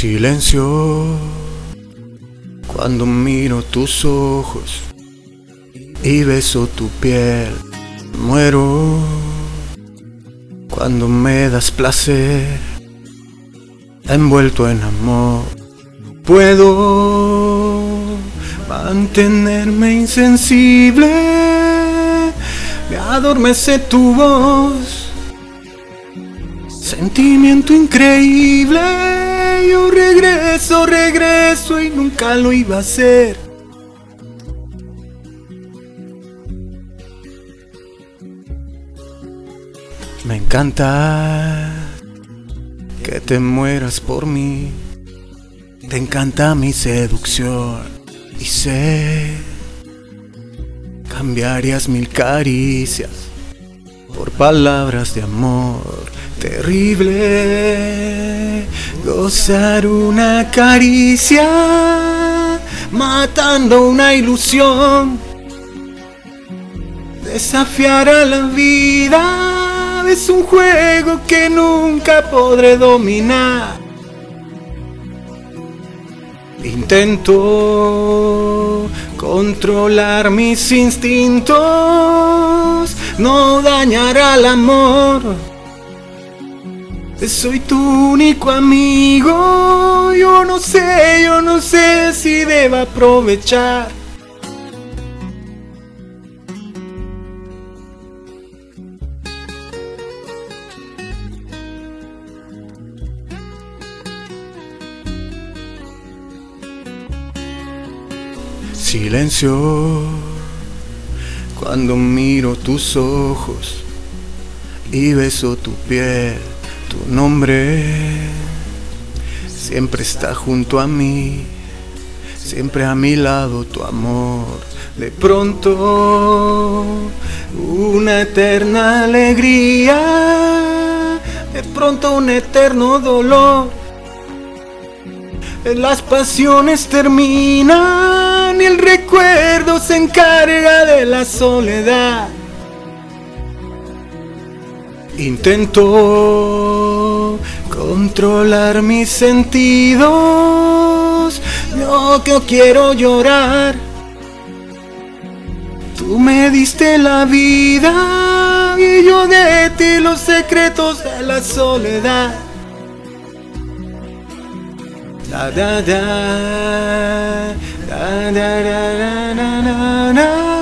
Silencio cuando miro tus ojos y beso tu piel. Muero cuando me das placer, envuelto en amor. Puedo mantenerme insensible, me adormece tu voz, sentimiento increíble. Yo regreso, regreso y nunca lo iba a hacer. Me encanta que te mueras por mí. Te encanta mi seducción y sé cambiarías mil caricias por palabras de amor. Terrible gozar una caricia matando una ilusión. Desafiar a la vida es un juego que nunca podré dominar. Intento controlar mis instintos, no dañar al amor. Soy tu único amigo, yo no sé, yo no sé si debo aprovechar. Silencio cuando miro tus ojos y beso tu piel, tu nombre siempre está junto a mí, siempre a mi lado tu amor. De pronto una eterna alegría, de pronto un eterno dolor. Las pasiones terminan y el recuerdo se encarga de la soledad. Intento Controlar mis sentidos, no que quiero llorar. Tú me diste la vida y yo de ti los secretos de la soledad. Da da, da na na na na